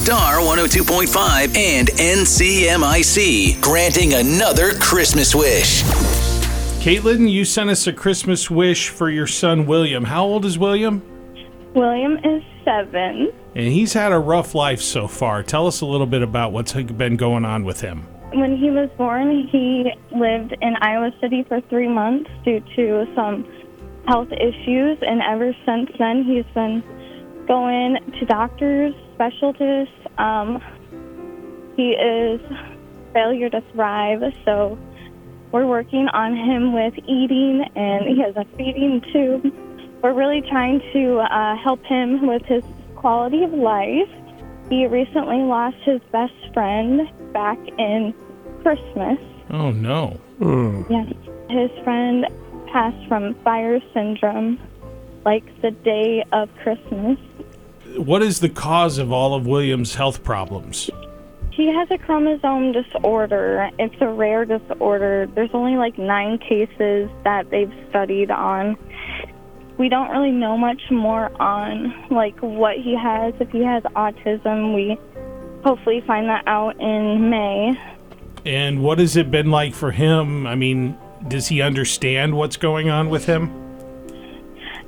Star 102.5 and NCMIC, granting another Christmas wish. Caitlin, you sent us a Christmas wish for your son William. How old is William? William is seven. And he's had a rough life so far. Tell us a little bit about what's been going on with him. When he was born, he lived in Iowa City for three months due to some health issues, and ever since then, he's been going to doctors, specialists. Um, he is failure to thrive, so we're working on him with eating, and he has a feeding tube. We're really trying to uh, help him with his quality of life. He recently lost his best friend back in Christmas. Oh, no. Yes. His friend passed from fire syndrome like the day of Christmas. What is the cause of all of William's health problems? He has a chromosome disorder. It's a rare disorder. There's only like nine cases that they've studied on. We don't really know much more on like what he has. If he has autism, we hopefully find that out in May. And what has it been like for him? I mean, does he understand what's going on with him?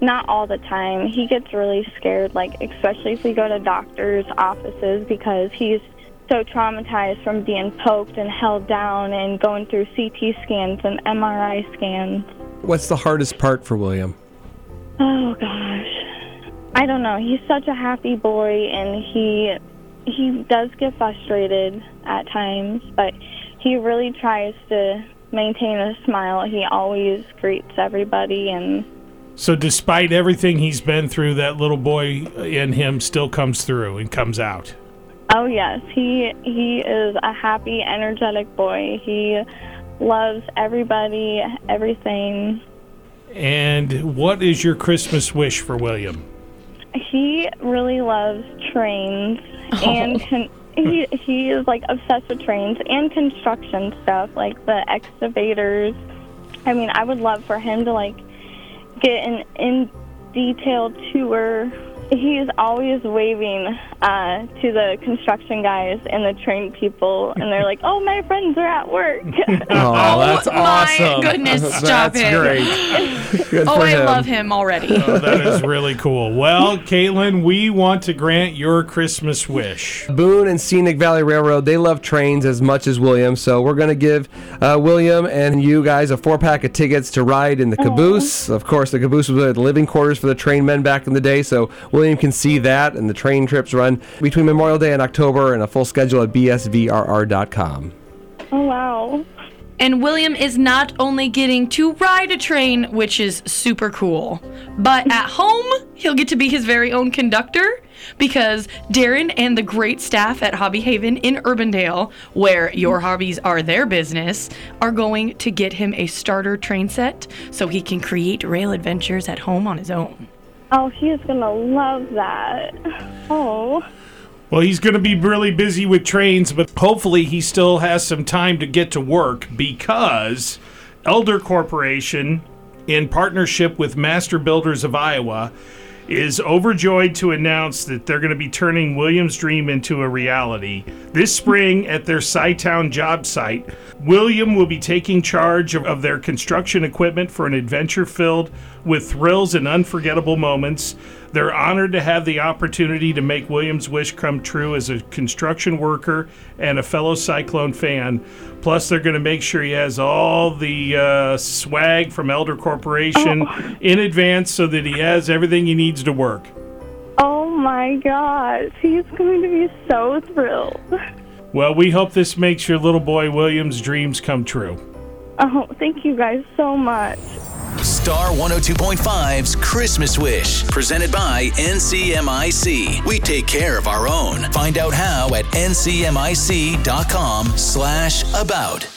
Not all the time. He gets really scared, like especially if we go to doctors' offices because he's so traumatized from being poked and held down and going through CT scans and MRI scans. What's the hardest part for William? Oh gosh. I don't know. He's such a happy boy and he he does get frustrated at times, but he really tries to maintain a smile. He always greets everybody and So, despite everything he's been through, that little boy in him still comes through and comes out. Oh yes, he he is a happy, energetic boy. He loves everybody, everything. And what is your Christmas wish for William? He really loves trains oh. and con- he he is like obsessed with trains and construction stuff, like the excavators. I mean, I would love for him to like get an in detail tour. He's always waving uh, to the construction guys and the train people, and they're like, "Oh, my friends are at work." Oh, that's my awesome. goodness, that's stop it. great. Good Oh, I him. love him already. Oh, that is really cool. Well, Caitlin, we want to grant your Christmas wish. Boone and Scenic Valley Railroad, they love trains as much as William. So we're going to give uh, William and you guys a four pack of tickets to ride in the caboose. Of course, the caboose was the living quarters for the train men back in the day. So William can see that. And the train trips run between Memorial Day and October and a full schedule at bsvrr.com. oh wow! And William is not only getting to ride a train, which is super cool, but at home, he'll get to be his very own conductor because Darren and the great staff at Hobby Haven in Urbandale, where your hobbies are their business, are going to get him a starter train set so he can create rail adventures at home on his own. Oh, he is gonna love that. Oh. Well, he's going to be really busy with trains, but hopefully he still has some time to get to work because Elder Corporation, in partnership with Master Builders of Iowa, is overjoyed to announce that they're going to be turning William's dream into a reality. This spring at their Scytown job site, William will be taking charge of, their construction equipment for an adventure filled with thrills and unforgettable moments. They're honored to have the opportunity to make William's wish come true as a construction worker and a fellow Cyclone fan. Plus, they're going to make sure he has all the uh, swag from Elder Corporation in advance so that he has everything he needs to work. Oh my gosh, he's going to be so thrilled. Well, we hope this makes your little boy William's dreams come true. Oh, thank you guys so much. Star 102.5's Christmas Wish, presented by NCMIC. We take care of our own. Find out how at ncmic.com slash about.